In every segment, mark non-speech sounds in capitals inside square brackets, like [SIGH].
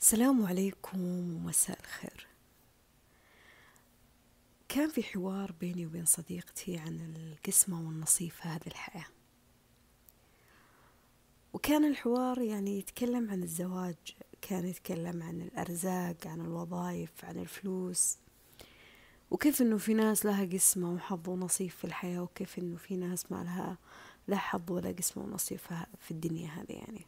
السلام عليكم ومساء الخير. كان في حوار بيني وبين صديقتي عن القسمة في هذه الحياة. وكان الحوار يعني يتكلم عن الزواج كان يتكلم عن الأرزاق عن الوظائف عن الفلوس وكيف إنه في ناس لها قسمة وحظ ونصيب في الحياة وكيف إنه في ناس ما لها لا حظ ولا قسمة ونصيب في الدنيا هذه يعني.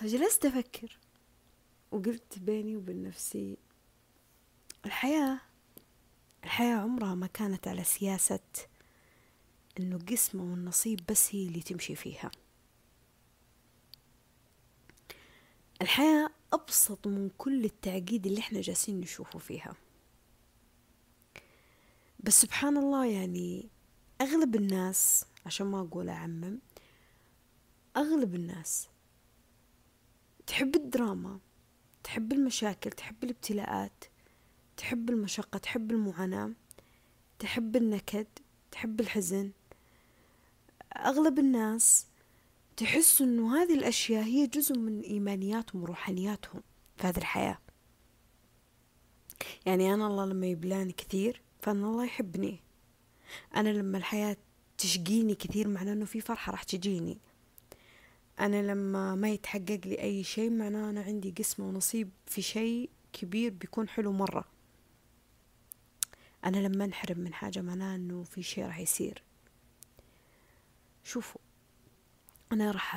فجلست أفكر وقلت بيني وبين نفسي الحياة الحياة عمرها ما كانت على سياسة إنه قسمة والنصيب بس هي اللي تمشي فيها. الحياة أبسط من كل التعقيد اللي إحنا جالسين نشوفه فيها. بس سبحان الله يعني أغلب الناس عشان ما أقول أعمم أغلب الناس تحب الدراما تحب المشاكل تحب الابتلاءات تحب المشقة تحب المعاناة تحب النكد تحب الحزن. أغلب الناس تحس أنه هذه الأشياء هي جزء من إيمانياتهم وروحانياتهم في هذه الحياة. يعني أنا الله لما يبلاني كثير فأنا الله يحبني. أنا لما الحياة تشقيني كثير معناه أنه في فرحة راح تجيني. أنا لما ما يتحقق لي أي شيء معناه أنا عندي قسمة ونصيب في شيء كبير بيكون حلو مرة. أنا لما انحرم من حاجة معناه أنه في شيء راح يصير. شوفوا أنا راح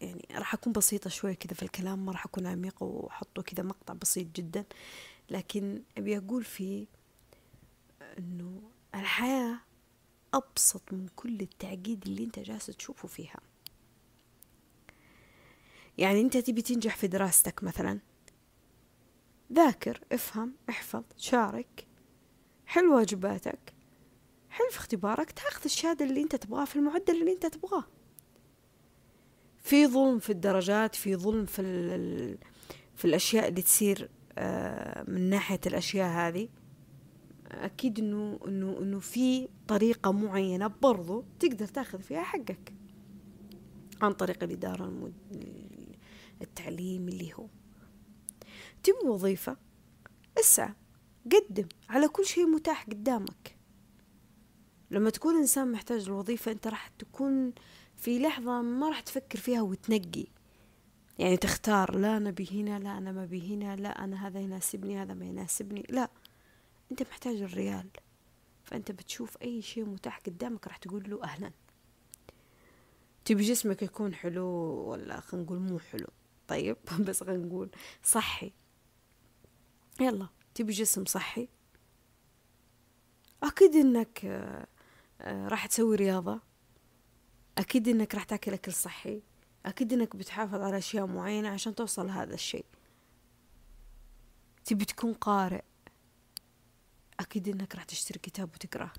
يعني راح أكون بسيطة شوية كذا في الكلام ما راح أكون عميقة وأحطه كذا مقطع بسيط جدا. لكن أبي أقول فيه أنه الحياة أبسط من كل التعقيد اللي أنت جالس تشوفه فيها. يعني أنت تبي تنجح في دراستك مثلا. ذاكر افهم احفظ شارك. حل واجباتك. حل في اختبارك. تأخذ الشهادة اللي أنت تبغاه في المعدل اللي أنت تبغاه. في ظلم في الدرجات في ظلم في ال في الأشياء اللي تصير آه، من ناحية الأشياء هذه. أكيد إنه إنه إنه في طريقة معينة برضو تقدر تأخذ فيها حقك. عن طريق الإدارة المد... التعليم اللي هو. تبي وظيفة. أسعى. قدم. على كل شيء متاح قدامك. لما تكون إنسان محتاج الوظيفة أنت راح تكون في لحظة ما راح تفكر فيها وتنقي. يعني تختار لا أنا بي هنا لا أنا ما بي هنا لا أنا هذا يناسبني هذا ما يناسبني. لا. أنت محتاج الريال. فأنت بتشوف أي شيء متاح قدامك راح تقول له أهلا. تبي جسمك يكون حلو ولا خلينا نقول مو حلو؟ طيب [LAUGHS] بس خلينا نقول صحي. يلا تبي جسم صحي؟ أكيد إنك آه، آه، راح تسوي رياضة. أكيد إنك راح تاكل أكل صحي. أكيد إنك بتحافظ على أشياء معينة عشان توصل لهذا الشيء. تبي تكون قارئ. أكيد إنك راح تشتري كتاب وتقرأ.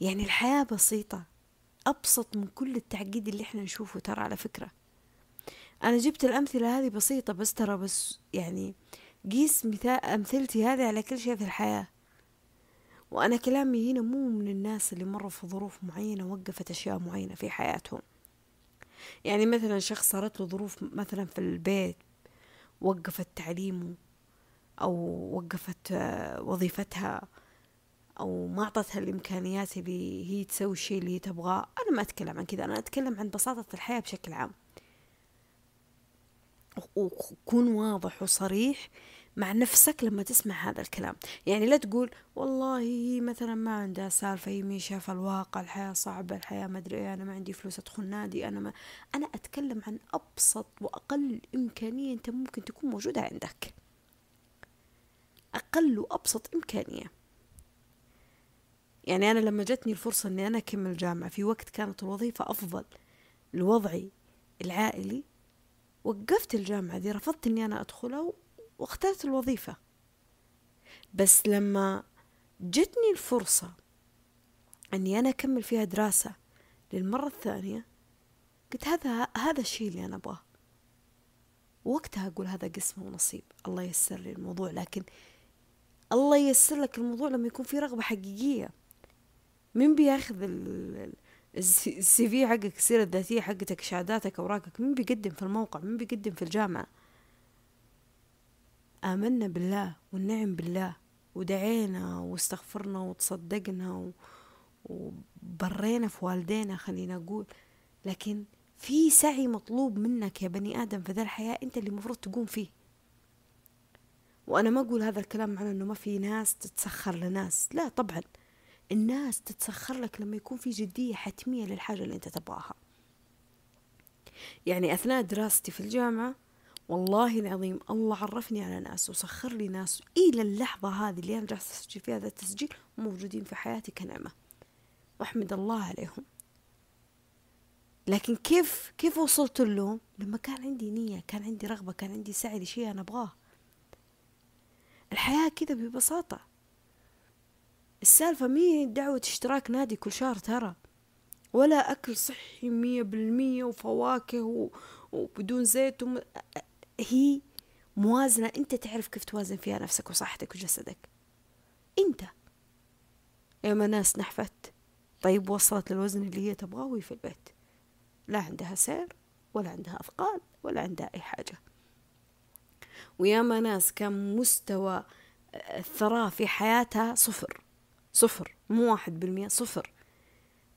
يعني الحياة بسيطة. أبسط من كل التعقيد اللي إحنا نشوفه ترى على فكرة. أنا جبت الأمثلة هذه بسيطة بس ترى بس يعني قيس مثال أمثلتي هذه على كل شيء في الحياة. وأنا كلامي هنا مو من الناس اللي مروا في ظروف معينة وقفت أشياء معينة في حياتهم. يعني مثلا شخص صارت له ظروف مثلا في البيت وقفت تعليمه أو وقفت آه، وظيفتها أو ما أعطتها الإمكانيات اللي هي تسوي الشيء اللي هي تبغاه. أنا ما أتكلم عن كذا أنا أتكلم عن بساطة الحياة بشكل عام. وكون واضح وصريح مع نفسك لما تسمع هذا الكلام. يعني لا تقول والله هي مثلا ما عندها سالفة هي مي شايفة الواقع الحياة صعبة الحياة ما أدري إيه أنا ما عندي فلوس أدخل نادي أنا ما. أنا أتكلم عن أبسط وأقل إمكانية أنت ممكن تكون موجودة عندك. أقل وأبسط إمكانية. يعني أنا لما جتني الفرصة أني أنا أكمل جامعة في وقت كانت الوظيفة أفضل لوضعي العائلي. وقفت الجامعة دي رفضت أني أنا أدخلها واخترت الوظيفة. بس لما جتني الفرصة أني أنا أكمل فيها دراسة للمرة الثانية قلت هذا هذا الشيء اللي أنا أبغاه. وقتها أقول هذا قسمة ونصيب الله يسر لي الموضوع لكن الله ييسر لك الموضوع لما يكون في رغبة حقيقية. مين بياخذ السي في حقك السيرة الذاتية حقتك شهاداتك أوراقك مين بيقدم في الموقع مين بيقدم في الجامعة. آمنا بالله والنعم بالله ودعينا واستغفرنا وتصدقنا وبرينا في والدينا خلينا أقول. لكن في سعي مطلوب منك يا بني آدم في ذا الحياة أنت اللي المفروض تقوم فيه. وأنا ما أقول هذا الكلام معناه أنه ما في ناس تتسخر لناس. لا طبعا. الناس تتسخر لك لما يكون في جدية حتمية للحاجة اللي أنت تبغاها. يعني أثناء دراستي في الجامعة والله العظيم الله عرفني على ناس وسخر لي ناس. إلى اللحظة هذه اللي أنا جالسة أسجل فيها هذا التسجيل موجودين في حياتي كنعمة. وأحمد الله عليهم. لكن كيف كيف وصلت لهم؟ لما كان عندي نية كان عندي رغبة كان عندي سعي لشيء أنا أبغاه. الحياة كذا ببساطة. السالفة مي دعوة اشتراك نادي كل شهر ترى. ولا أكل صحي مية بالمية وفواكه وبدون زيت وم... هي موازنة. أنت تعرف كيف توازن فيها نفسك وصحتك وجسدك. أنت. ياما ناس نحفت. طيب وصلت للوزن اللي هي تبغاه في البيت. لا عندها سير ولا عندها أثقال ولا عندها أي حاجة. وياما ناس كان مستوى الثراء في حياتها صفر. صفر مو واحد بالمية صفر.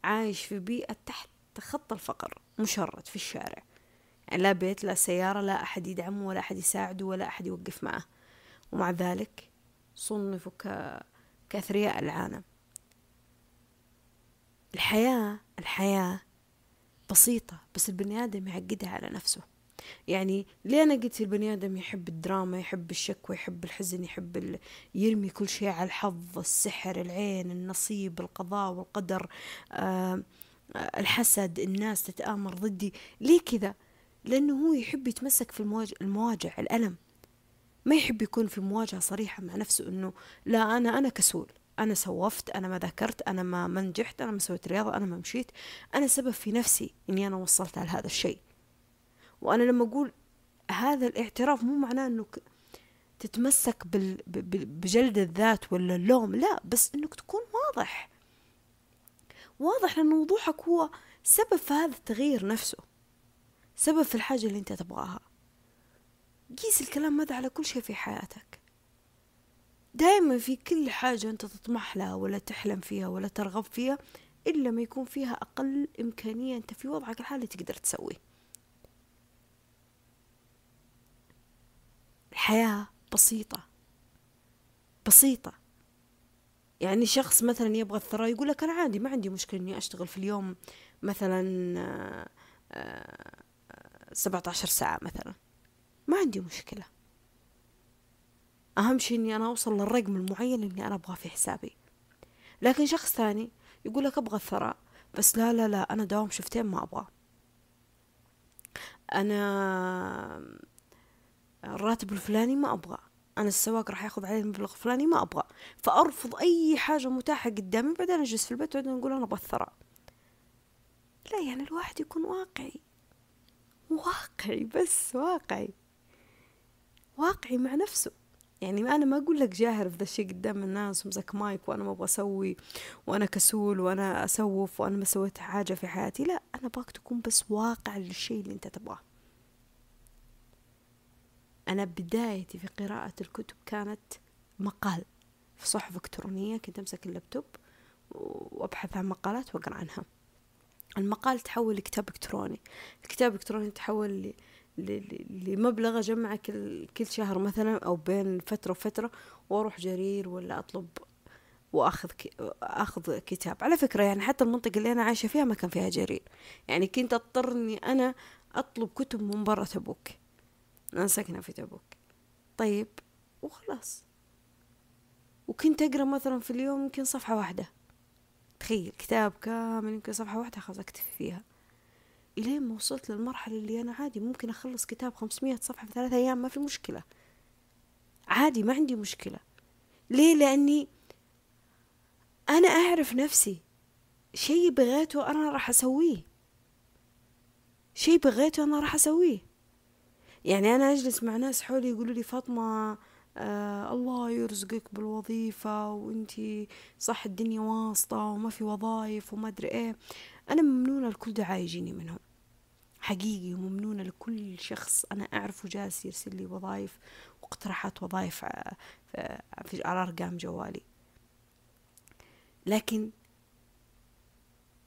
عايش في بيئة تحت خط الفقر مشرد في الشارع. يعني لا بيت لا سيارة لا أحد يدعمه ولا أحد يساعده ولا أحد يوقف معه. ومع ذلك صنفوا ك... كأثرياء العالم. الحياة الحياة بسيطة بس البني آدم يعقدها على نفسه. يعني ليه أنا قلت البني آدم يحب الدراما يحب الشكوى يحب الحزن يحب ال... يرمي كل شيء على الحظ السحر العين النصيب القضاء والقدر آه الحسد الناس تتآمر ضدي. ليه كذا؟ لأنه هو يحب يتمسك في المواجع, المواجع الألم. ما يحب يكون في مواجهة صريحة مع نفسه أنه لا أنا أنا كسول. أنا سوفت أنا ما ذاكرت أنا ما نجحت أنا ما سويت رياضة أنا ما مشيت. أنا سبب في نفسي إني أنا وصلت على هذا الشيء. وأنا لما أقول هذا الاعتراف مو معناه أنه تتمسك بال... بجلد الذات ولا اللوم لا بس أنك تكون واضح. واضح لأن وضوحك هو سبب في هذا التغيير نفسه سبب في الحاجة اللي أنت تبغاها. قيس الكلام هذا على كل شيء في حياتك. دائما في كل حاجة أنت تطمح لها ولا تحلم فيها ولا ترغب فيها إلا ما يكون فيها أقل إمكانية أنت في وضعك الحالي تقدر تسويه. الحياة بسيطة. بسيطة. يعني شخص مثلا يبغى الثراء يقول لك أنا عادي ما عندي مشكلة إني أشتغل في اليوم مثلا آه، آه، سبعة عشر ساعة مثلا. ما عندي مشكلة. أهم شيء إني أنا أوصل للرقم المعين اللي أنا أبغاه في حسابي. لكن شخص ثاني يقول لك أبغى الثراء بس لا لا لا أنا دوام شفتين ما أبغاه. أنا الراتب الفلاني ما أبغى. أنا السواق راح ياخذ علي المبلغ الفلاني ما أبغى. فأرفض أي حاجة متاحة قدامي بعدين أجلس في البيت وبعدين أقول أنا الثراء. لا يعني الواحد يكون واقعي. واقعي بس واقعي. واقعي مع نفسه. يعني أنا ما أقول لك جاهر في ذا الشيء قدام الناس ومسك مايك وأنا ما أبغى أسوي وأنا كسول وأنا أسوف وأنا ما سويت حاجة في حياتي. لا أنا أبغاك تكون بس واقع للشيء اللي أنت تبغاه. أنا بدايتي في قراءة الكتب كانت مقال في صحف إلكترونية كنت أمسك اللابتوب وأبحث عن مقالات وأقرأ عنها. المقال تحول لكتاب إلكتروني. الكتاب الإلكتروني تحول لمبلغ أجمعه كل, كل شهر مثلا أو بين فترة وفترة وأروح جرير ولا أطلب وأخذ أخذ كتاب. على فكرة يعني حتى المنطقة اللي أنا عايشة فيها ما كان فيها جرير. يعني كنت اضطر اني أنا أطلب كتب من برا تبوك. أنا ساكنة في تبوك. طيب وخلاص. وكنت أقرأ مثلا في اليوم يمكن صفحة واحدة. تخيل كتاب كامل يمكن صفحة واحدة خلاص أكتفي فيها. إلين ما وصلت للمرحلة اللي أنا عادي ممكن أخلص كتاب خمسمية صفحة في ثلاثة أيام ما في مشكلة. عادي ما عندي مشكلة. ليه؟ لأني أنا أعرف نفسي شيء بغيته أنا راح أسويه. شيء بغيته أنا راح أسويه. يعني أنا أجلس مع ناس حولي يقولوا لي فاطمة آه الله يرزقك بالوظيفة وانتي صح الدنيا واسطة وما في وظايف وما أدري إيه. أنا ممنونة لكل دعاء يجيني منهم. حقيقي وممنونة لكل شخص أنا أعرفه جالس يرسل لي وظائف واقتراحات وظائف على أرقام جوالي. لكن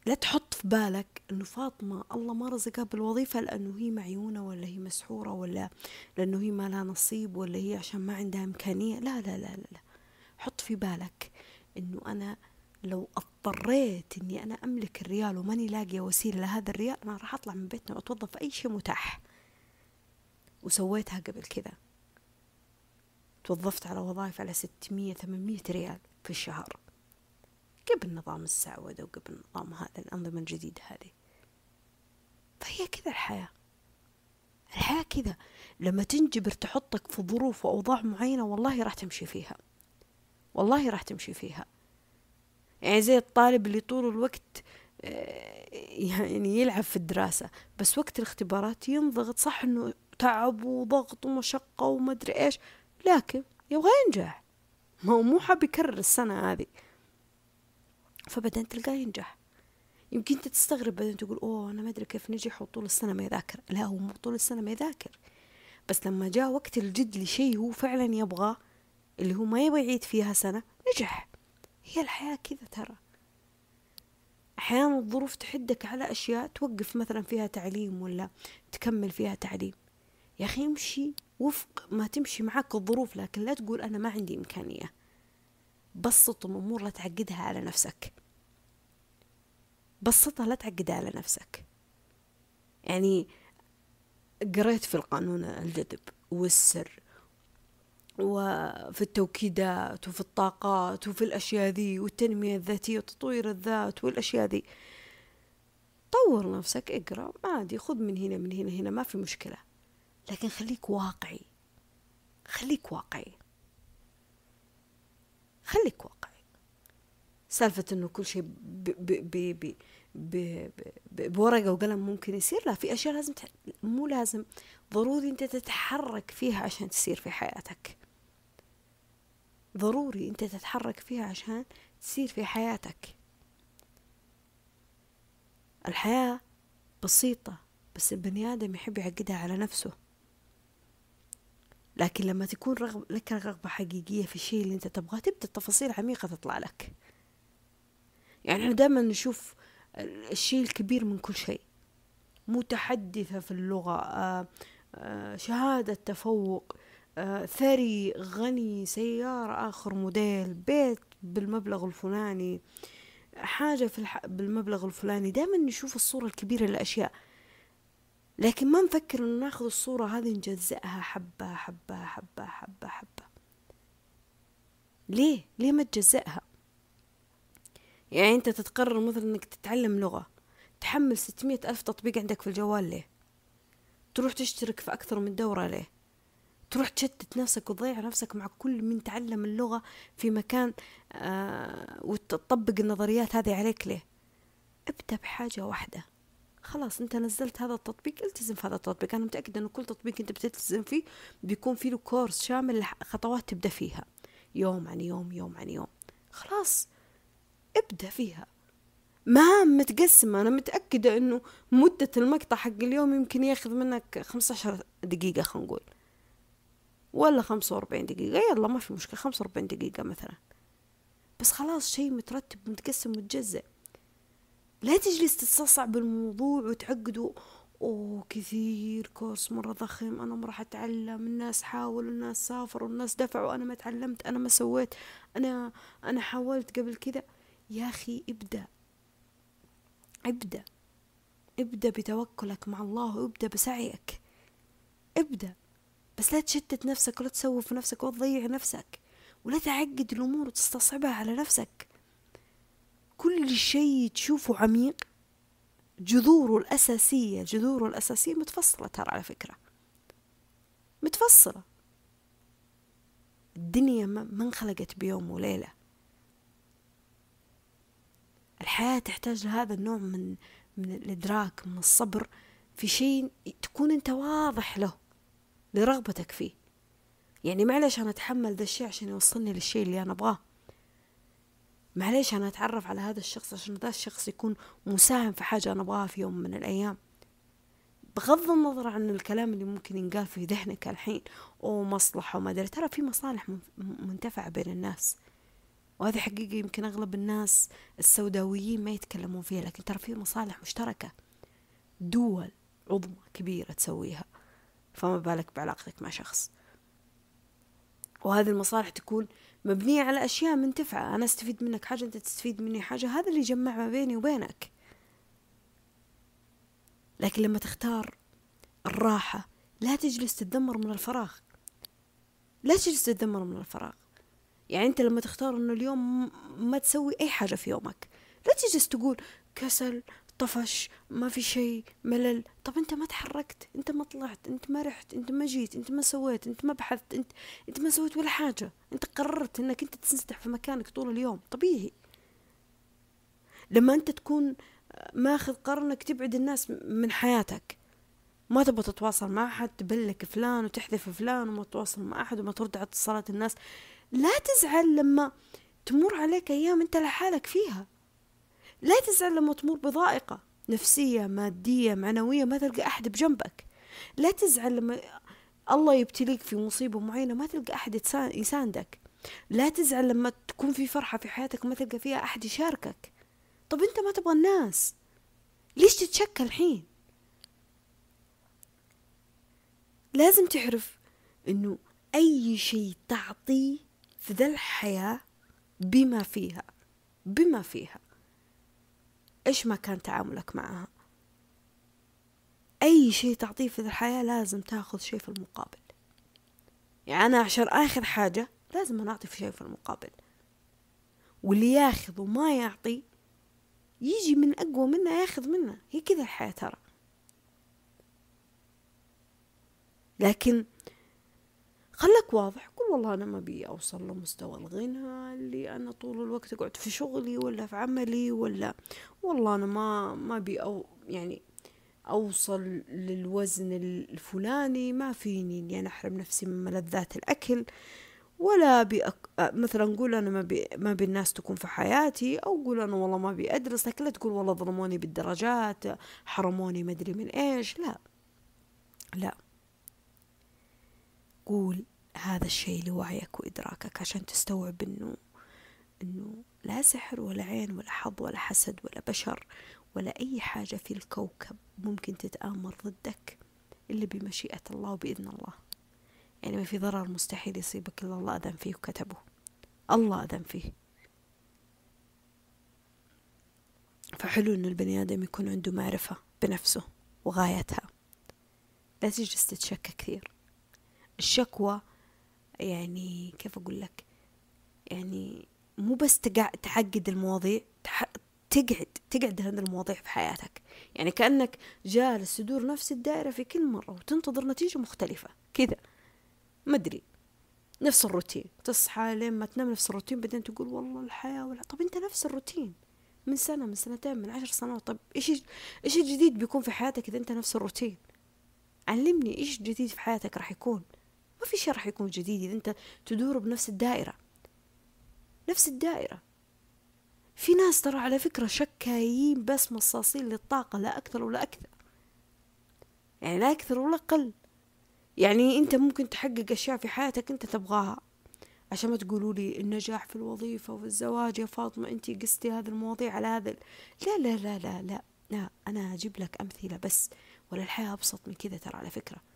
لا تحط في بالك إنه فاطمة الله ما رزقها بالوظيفة لأنه هي معيونة ولا هي مسحورة ولا لأنه هي ما لها نصيب ولا هي عشان ما عندها إمكانية. لا لا لا لا, لا. حط في بالك إنه أنا لو اضطريت إني أنا أملك الريال وماني لاقية وسيلة لهذا الريال أنا راح أطلع من بيتنا وأتوظف في أي شيء متاح. وسويتها قبل كذا. توظفت على وظائف على 600 800 ريال في الشهر. قبل نظام السعودة وقبل نظام هذا الأنظمة الجديدة هذه. فهي كذا الحياة. الحياة كذا. لما تنجبر تحطك في ظروف وأوضاع معينة والله راح تمشي فيها. والله راح تمشي فيها. يعني زي الطالب اللي طول الوقت آه، يعني يلعب في الدراسة بس وقت الاختبارات ينضغط صح إنه تعب وضغط ومشقة وما أدري إيش. لكن يبغى ينجح. ما هو مو حاب يكرر السنة هذه. فبعدين تلقاه ينجح. يمكن أنت تستغرب بعدين تقول أوه أنا ما أدري كيف نجح وطول السنة ما يذاكر. لا هو مو طول السنة ما يذاكر. بس لما جاء وقت الجد لشيء هو فعلا يبغاه اللي هو ما يبغى يعيد فيها سنة نجح. هي الحياة كذا ترى. أحيانا الظروف تحدك على أشياء توقف مثلا فيها تعليم ولا تكمل فيها تعليم. يا أخي امشي وفق ما تمشي معك الظروف لكن لا تقول أنا ما عندي إمكانية. بسط الأمور لا تعقدها على نفسك. بسطها لا تعقدها على نفسك. يعني قريت في القانون الجذب والسر وفي التوكيدات وفي الطاقات وفي الأشياء ذي والتنمية الذاتية وتطوير الذات والأشياء ذي. طور نفسك اقرأ. عادي خذ من هنا من هنا هنا ما في مشكلة. لكن خليك واقعي. خليك واقعي. خليك واقعي. سالفة إنه كل شيء بورقة وقلم ممكن يصير لا في أشياء لازم تح... مو لازم ضروري أنت تتحرك فيها عشان تصير في حياتك. ضروري أنت تتحرك فيها عشان تصير في حياتك. الحياة بسيطة بس البني آدم يحب يعقدها على نفسه. لكن لما تكون رغب لك رغبة حقيقية في الشيء اللي أنت تبغاه تبدأ التفاصيل عميقة تطلع لك. يعني إحنا دائما نشوف الشيء الكبير من كل شيء. متحدثة في اللغة آه آه شهادة تفوق آه ثري غني سيارة آخر موديل بيت بالمبلغ الفلاني حاجة في الح... بالمبلغ الفلاني. دائما نشوف الصورة الكبيرة للأشياء لكن ما نفكر إنه ناخذ الصورة هذه نجزئها حبة حبة حبة حبة حبة ليه؟ ليه ما تجزئها؟ يعني أنت تتقرر مثلا إنك تتعلم لغة تحمل ستمية ألف تطبيق عندك في الجوال ليه؟ تروح تشترك في أكثر من دورة ليه؟ تروح تشتت نفسك وتضيع نفسك مع كل من تعلم اللغة في مكان آه وتطبق النظريات هذه عليك ليه ابدأ بحاجة واحدة خلاص انت نزلت هذا التطبيق التزم في هذا التطبيق. أنا متأكدة إنه كل تطبيق أنت بتلتزم فيه بيكون فيه له كورس شامل خطوات تبدأ فيها. يوم عن يوم يوم عن يوم. خلاص ابدأ فيها. مهام متقسمة. أنا متأكدة إنه مدة المقطع حق اليوم يمكن ياخذ منك خمسة عشر دقيقة خلينا نقول. ولا خمسة وأربعين دقيقة. يلا ما في مشكلة. خمسة وأربعين دقيقة مثلا. بس خلاص شيء مترتب متقسم متجزئ لا تجلس تستصعب الموضوع وتعقده أوه كثير كورس مرة ضخم. أنا راح اتعلم الناس حاولوا الناس سافروا الناس دفعوا. أنا ما تعلمت أنا ما سويت. أنا أنا حاولت قبل كذا. يا أخي ابدأ. ابدأ. ابدأ بتوكلك مع الله وابدأ بسعيك. ابدأ. بس لا تشتت نفسك ولا تسوف نفسك ولا تضيع نفسك ولا تعقد الأمور وتستصعبها على نفسك. كل شيء تشوفه عميق جذوره الأساسية جذوره الأساسية متفصلة ترى على فكرة. متفصلة. الدنيا ما انخلقت بيوم وليلة. الحياة تحتاج لهذا النوع من من الإدراك من الصبر في شيء تكون أنت واضح له لرغبتك فيه. يعني معلش أنا أتحمل ذا الشيء عشان يوصلني للشيء اللي أنا أبغاه. معليش أنا أتعرف على هذا الشخص عشان ذا الشخص يكون مساهم في حاجة أنا أبغاها في يوم من الأيام. بغض النظر عن الكلام اللي ممكن ينقال في ذهنك الحين أو مصلحة وما أدري ترى في مصالح منتفعة بين الناس. وهذه حقيقة يمكن أغلب الناس السوداويين ما يتكلمون فيها لكن ترى في مصالح مشتركة. دول عظمى كبيرة تسويها. فما بالك بعلاقتك مع شخص. وهذه المصالح تكون مبنية على أشياء منتفعة. أنا أستفيد منك حاجة أنت تستفيد مني حاجة. هذا اللي يجمع ما بيني وبينك. لكن لما تختار الراحة لا تجلس تتذمر من الفراغ. لا تجلس تتذمر من الفراغ. يعني أنت لما تختار أنه اليوم ما تسوي أي حاجة في يومك لا تجلس تقول كسل طفش ما في شيء ملل. طب أنت ما تحركت أنت ما طلعت أنت ما رحت أنت ما جيت أنت ما سويت أنت ما بحثت أنت أنت ما سويت ولا حاجة. أنت قررت إنك أنت تنسدح في مكانك طول اليوم. طبيعي. لما أنت تكون ماخذ قرار إنك تبعد الناس من حياتك. ما تبغى تتواصل مع أحد تبلك فلان وتحذف فلان وما تتواصل مع أحد وما ترد على اتصالات الناس. لا تزعل لما تمر عليك أيام أنت لحالك فيها. لا تزعل لما تمر بضائقة نفسية مادية معنوية ما تلقى أحد بجنبك. لا تزعل لما الله يبتليك في مصيبة معينة ما تلقى أحد يساندك. لا تزعل لما تكون في فرحة في حياتك ما تلقى فيها أحد يشاركك. طب أنت ما تبغى الناس. ليش تتشكى الحين؟ لازم تعرف أنه أي شيء تعطيه في ذا الحياة بما فيها بما فيها. إيش ما كان تعاملك معها؟ أي شيء تعطيه في الحياة لازم تاخذ شيء في المقابل. يعني أنا عشان آخذ حاجة لازم أنا أعطي في شيء في المقابل. واللي ياخذ وما يعطي يجي من أقوى منه ياخذ منه. هي كذا الحياة ترى. لكن خلك واضح. قول والله أنا ما بي أوصل لمستوى الغنى اللي أنا طول الوقت أقعد في شغلي ولا في عملي ولا والله أنا ما ما بي أو يعني أوصل للوزن الفلاني ما فيني إني أنا أحرم نفسي من ملذات الأكل ولا بأك... مثلا نقول أنا ما بي... ما بي الناس تكون في حياتي أو أقول أنا والله ما بي أدرس لكن لا تقول والله ظلموني بالدرجات حرموني مدري من إيش لا. لا. قول هذا الشيء لوعيك وإدراكك عشان تستوعب إنه إنه لا سحر ولا عين ولا حظ ولا حسد ولا بشر ولا أي حاجة في الكوكب ممكن تتآمر ضدك إلا بمشيئة الله وبإذن الله. يعني ما في ضرر مستحيل يصيبك إلا الله أذن فيه وكتبه. الله أذن فيه. فحلو إن البني آدم يكون عنده معرفة بنفسه وغايتها. لا تجلس تتشكى كثير. الشكوى يعني كيف أقول لك؟ يعني مو بس تعقد المواضيع تقعد تقعد هذه المواضيع في حياتك. يعني كأنك جالس تدور نفس الدائرة في كل مرة وتنتظر نتيجة مختلفة كذا. ما أدري. نفس الروتين. تصحى لين ما تنام نفس الروتين بعدين تقول والله الحياة ولا طب أنت نفس الروتين. من سنة من سنتين من عشر سنوات. طب إيش إيش الجديد بيكون في حياتك إذا أنت نفس الروتين؟ علمني إيش الجديد في حياتك راح يكون. ما في شيء راح يكون جديد إذا أنت تدور بنفس الدائرة. نفس الدائرة. في ناس ترى على فكرة شكايين بس مصاصين للطاقة لا أكثر ولا أكثر. يعني لا أكثر ولا أقل. يعني أنت ممكن تحقق أشياء في حياتك أنت تبغاها. عشان ما تقولوا لي النجاح في الوظيفة والزواج يا فاطمة أنت قستي هذه المواضيع على هذا لا لا لا لا لا لا أنا أجيب لك أمثلة بس ولا الحياة أبسط من كذا ترى على فكرة.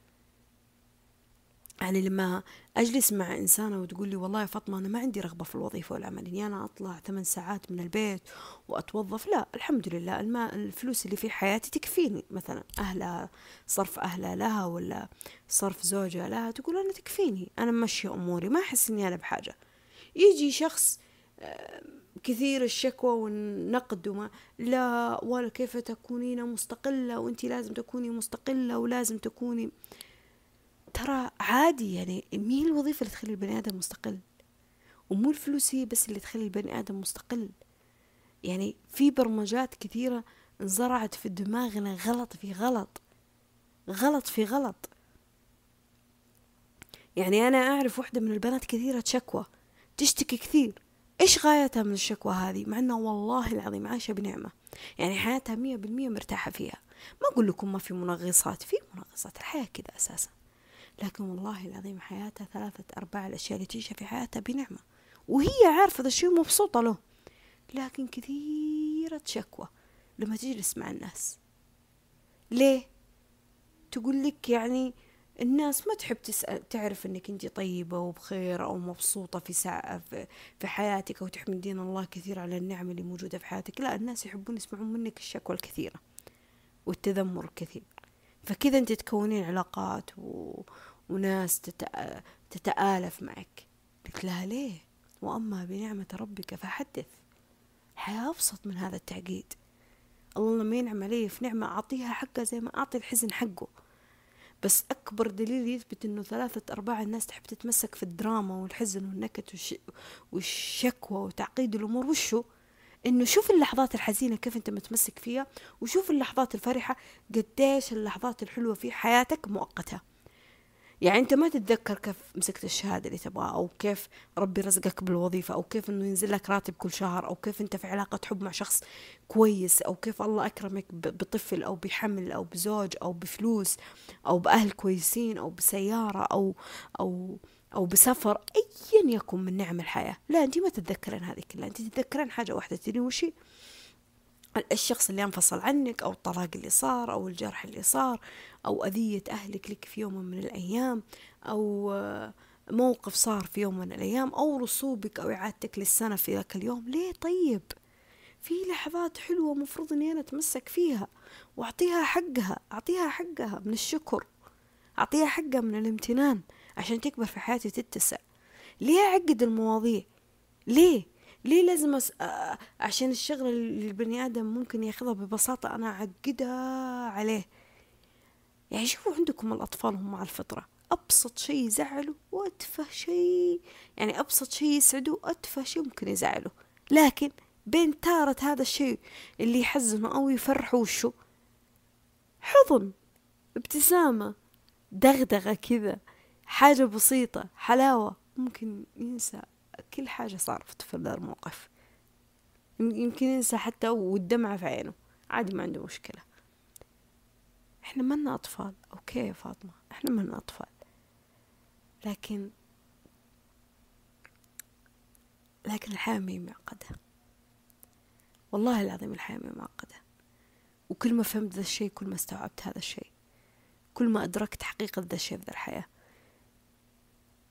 يعني لما أجلس مع إنسانة وتقول لي والله يا فاطمة أنا ما عندي رغبة في الوظيفة والعمل إني أنا أطلع ثمان ساعات من البيت وأتوظف لا الحمد لله الماء الفلوس اللي في حياتي تكفيني مثلا أهلها صرف أهلها لها ولا صرف زوجها لها تقول أنا تكفيني أنا ماشية أموري ما أحس إني أنا بحاجة. يجي شخص آه، كثير الشكوى والنقد وما لا ولا كيف تكونين مستقلة وانت لازم تكوني مستقلة ولازم تكوني ترى عادي يعني مين الوظيفة اللي تخلي البني آدم مستقل؟ ومو الفلوس هي بس اللي تخلي البني آدم مستقل. يعني في برمجات كثيرة انزرعت في دماغنا غلط في غلط غلط في غلط. يعني أنا أعرف واحدة من البنات كثيرة شكوى تشتكي كثير. إيش غايتها من الشكوى هذه؟ مع أنها والله العظيم عايشة بنعمة. يعني حياتها مية بالمية مرتاحة فيها. ما أقول لكم ما في منغصات في منغصات. الحياة كذا أساسا. لكن والله العظيم حياتها ثلاثة أرباع الأشياء اللي تعيشها في حياتها بنعمة. وهي عارفة ذا الشيء مبسوطة له. لكن كثيرة شكوى لما تجلس مع الناس. ليه؟ تقول لك يعني الناس ما تحب تسأل تعرف إنك أنت طيبة وبخير أو مبسوطة في ساعة في حياتك أو تحمدين الله كثير على النعم اللي موجودة في حياتك. لا الناس يحبون يسمعون منك الشكوى الكثيرة والتذمر الكثير. فكذا أنت تكونين علاقات و... وناس تتأ... تتآلف معك. قلت لها ليه؟ وأما بنعمة ربك فحدث. الحياة أبسط من هذا التعقيد. الله لما ينعم علي في نعمة أعطيها حقها زي ما أعطي الحزن حقه. بس أكبر دليل يثبت أنه ثلاثة أرباع الناس تحب تتمسك في الدراما والحزن والنكت والش... والشكوى وتعقيد الأمور. وشو؟ إنه شوف اللحظات الحزينة كيف أنت متمسك فيها وشوف اللحظات الفرحة قديش اللحظات الحلوة في حياتك مؤقتة. يعني أنت ما تتذكر كيف مسكت الشهادة اللي تبغاها أو كيف ربي رزقك بالوظيفة أو كيف إنه ينزل لك راتب كل شهر أو كيف أنت في علاقة حب مع شخص كويس أو كيف الله أكرمك بطفل أو بحمل أو بزوج أو بفلوس أو بأهل كويسين أو بسيارة أو أو أو بسفر ايا يكن من نعم الحياة. لا أنت ما تتذكرين هذه كلها. أنت تتذكرين حاجة واحدة تدري وشي الشخص اللي انفصل عنك أو الطلاق اللي صار أو الجرح اللي صار أو أذية أهلك لك في يوم من الأيام أو موقف صار في يوم من الأيام أو رسوبك أو إعادتك للسنة في ذاك اليوم. ليه طيب؟ في لحظات حلوة مفروض أني أنا أتمسك فيها وأعطيها حقها أعطيها حقها من الشكر أعطيها حقها من الامتنان عشان تكبر في حياتي وتتسع. ليه أعقد المواضيع؟ ليه؟ ليه لازم أس... عشان الشغلة اللي البني آدم ممكن ياخذها ببساطة أنا أعقدها عليه؟ يعني شوفوا عندكم الأطفال هم مع الفطرة أبسط شيء يزعله وأتفه شيء يعني أبسط شيء يسعده أتفه شيء ممكن يزعله لكن بين تارة هذا الشيء اللي يحزنه أو يفرحه وشو؟ حضن ابتسامة دغدغة كذا حاجة بسيطة حلاوة ممكن ينسى كل حاجة صارت في ذا الموقف يمكن ينسى حتى والدمعة في عينه عادي ما عنده مشكلة. إحنا منا أطفال. أوكي يا فاطمة إحنا منا أطفال. لكن لكن الحياة مي معقدة. والله العظيم الحياة مي معقدة. وكل ما فهمت ذا الشيء كل ما استوعبت هذا الشيء كل ما أدركت حقيقة ذا الشيء في ذا الحياة.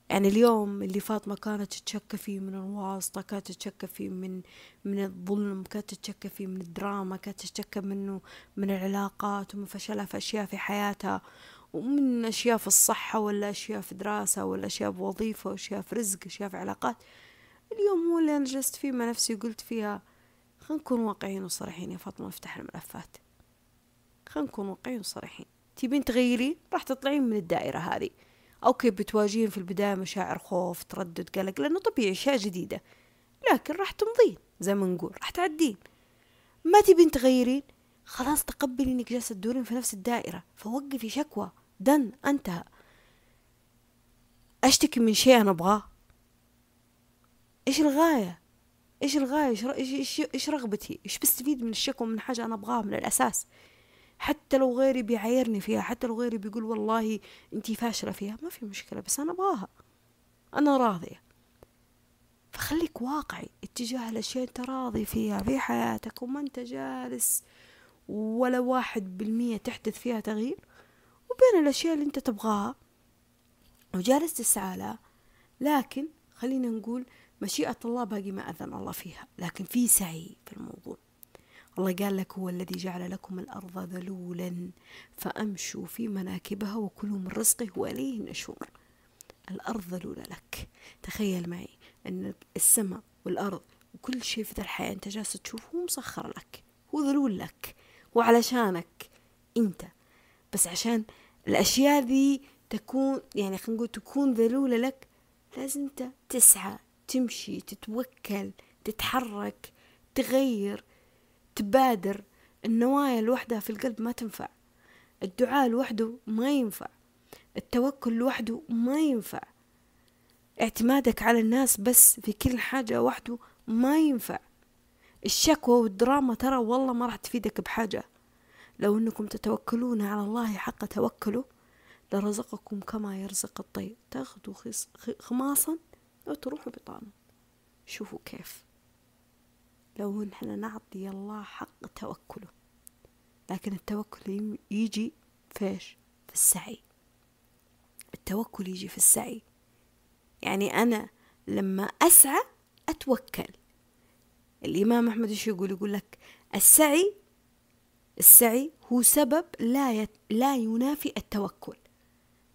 يعني اليوم اللي فاطمة كانت تتشكى فيه من الواسطة كانت تتشكى فيه من من الظلم كانت تتشكى فيه من الدراما كانت تتشكى منه من العلاقات ومن فشلها في أشياء في حياتها ومن أشياء في الصحة ولا أشياء في دراسة ولا أشياء بوظيفة وأشياء في رزق أشياء في علاقات. اليوم هو اللي أنا جلست فيه مع نفسي وقلت فيها خلينا نكون واقعيين وصريحين يا فاطمة افتح الملفات. خلينا نكون واقعيين وصريحين. تبين تغيرين؟ راح تطلعين من الدائرة هذه. أوكي بتواجهين في البداية مشاعر خوف تردد قلق لأنه طبيعي أشياء جديدة. لكن راح تمضين زي ما نقول راح تعدين. ما تبين تغيرين خلاص تقبلي إنك جالسة تدورين في نفس الدائرة فوقفي شكوى. دن انتهى. أشتكي من شيء أنا أبغاه؟ إيش الغاية؟ إيش الغاية؟ إيش, إيش رغبتي؟ إيش بستفيد من الشكوى من حاجة أنا أبغاها من الأساس؟ حتى لو غيري بيعايرني فيها حتى لو غيري بيقول والله انتي فاشلة فيها ما في مشكلة بس أنا أبغاها. أنا راضية. فخليك واقعي اتجاه الأشياء أنت راضي فيها في حياتك وما أنت جالس ولا واحد بالمية تحدث فيها تغيير. وبين الأشياء اللي أنت تبغاها. وجالس تسعى لها. لكن خلينا نقول مشيئة الله باقي ما أذن الله فيها. لكن في سعي في الموضوع. الله قال لك هو الذي جعل لكم الأرض ذلولا فأمشوا في مناكبها وكلوا من رزقه وإليه النشور الأرض ذلولة لك. تخيل معي أن السماء والأرض وكل شيء في ذا الحياة أنت جالس تشوفه مسخر لك. هو ذلول لك. وعلشانك أنت. بس عشان الأشياء ذي تكون يعني خلينا نقول تكون ذلولة لك لازم أنت تسعى تمشي تتوكل تتحرك تغير. تبادر النوايا لوحدها في القلب ما تنفع. الدعاء لوحده ما ينفع. التوكل لوحده ما ينفع. اعتمادك على الناس بس في كل حاجة وحده ما ينفع. الشكوى والدراما ترى والله ما راح تفيدك بحاجة. لو إنكم تتوكلون على الله حق توكله لرزقكم كما يرزق الطير. تاخذوا خماصا وتروحوا بطانا شوفوا كيف. لو نحن نعطي الله حق توكله. لكن التوكل يجي فيش في السعي. التوكل يجي في السعي. يعني أنا لما أسعى أتوكل. الإمام أحمد إيش يقول؟ يقول لك السعي السعي هو سبب لا يت... لا ينافي التوكل.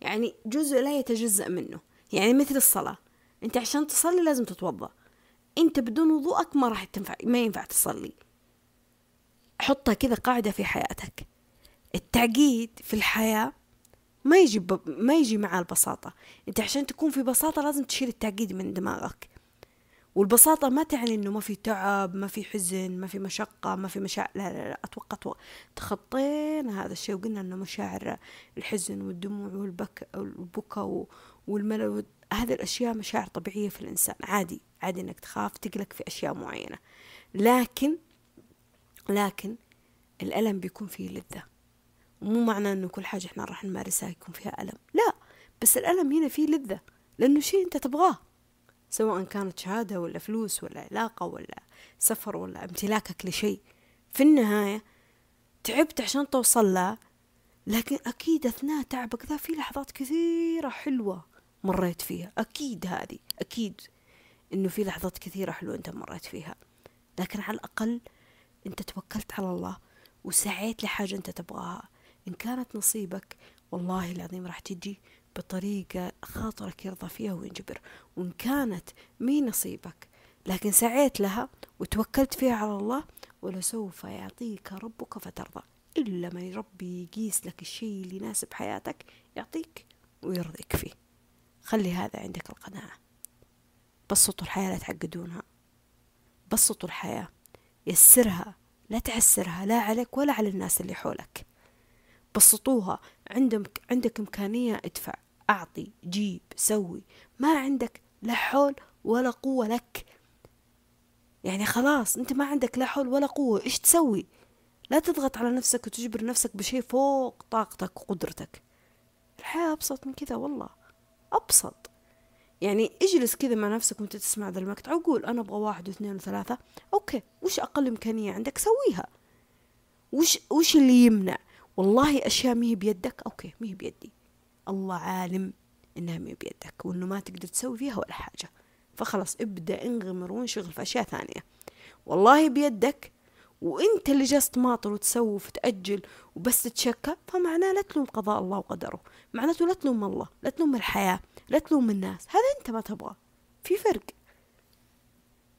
يعني جزء لا يتجزأ منه. يعني مثل الصلاة. أنت عشان تصلي لازم تتوضأ. أنت بدون وضوءك ما راح تنفع ما ينفع تصلي. حطها كذا قاعدة في حياتك. التعقيد في الحياة ما يجي ب... ما يجي مع البساطة. أنت عشان تكون في بساطة لازم تشيل التعقيد من دماغك. والبساطة ما تعني إنه ما في تعب ما في حزن ما في مشقة ما في مشاعر. لا لا لا أتوقع أتوقع تخطينا هذا الشيء وقلنا إنه مشاعر الحزن والدموع والبك والبكا والملل هذه الأشياء مشاعر طبيعية في الإنسان. عادي عادي إنك تخاف تقلق في أشياء معينة. لكن لكن الألم بيكون فيه لذة. ومو معنى إنه كل حاجة إحنا راح نمارسها يكون فيها ألم. لا بس الألم هنا فيه لذة. لأنه شيء أنت تبغاه. سواء كانت شهادة ولا فلوس ولا علاقة ولا سفر ولا امتلاكك لشيء. في النهاية تعبت عشان توصل له لكن أكيد أثناء تعبك ذا في لحظات كثيرة حلوة. مريت فيها. أكيد هذه أكيد إنه في لحظات كثيرة حلوة أنت مريت فيها. لكن على الأقل أنت توكلت على الله وسعيت لحاجة أنت تبغاها. إن كانت نصيبك والله العظيم راح تجي بطريقة خاطرك يرضى فيها وينجبر. وإن كانت مي نصيبك لكن سعيت لها وتوكلت فيها على الله ولسوف يعطيك ربك فترضى. إلا ما ربي يقيس لك الشيء اللي يناسب حياتك يعطيك ويرضيك فيه. خلي هذا عندك القناعة. بسطوا الحياة لا تعقدونها. بسطوا الحياة. يسرها. لا تعسرها لا عليك ولا على الناس اللي حولك. بسطوها. عندك عندك إمكانية ادفع. أعطي جيب سوي. ما عندك لا حول ولا قوة لك. يعني خلاص أنت ما عندك لا حول ولا قوة. إيش تسوي؟ لا تضغط على نفسك وتجبر نفسك بشيء فوق طاقتك وقدرتك. الحياة أبسط من كذا والله. أبسط. يعني اجلس كذا مع نفسك وانت تسمع ذا المقطع وقول أنا أبغى واحد واثنين وثلاثة أوكي. وش أقل إمكانية عندك؟ سويها. وش وش اللي يمنع؟ والله أشياء مهي بيدك؟ أوكي مهي بيدي. الله عالم إنها مهي بيدك وإنه ما تقدر تسوي فيها ولا حاجة. فخلاص ابدأ انغمر وانشغل في أشياء ثانية. والله بيدك وانت اللي جالس تماطل وتسوف وتأجل وبس تتشكى فمعناه لا تلوم قضاء الله وقدره. معناته لا تلوم الله لا تلوم الحياة لا تلوم الناس. هذا انت ما تبغى في فرق.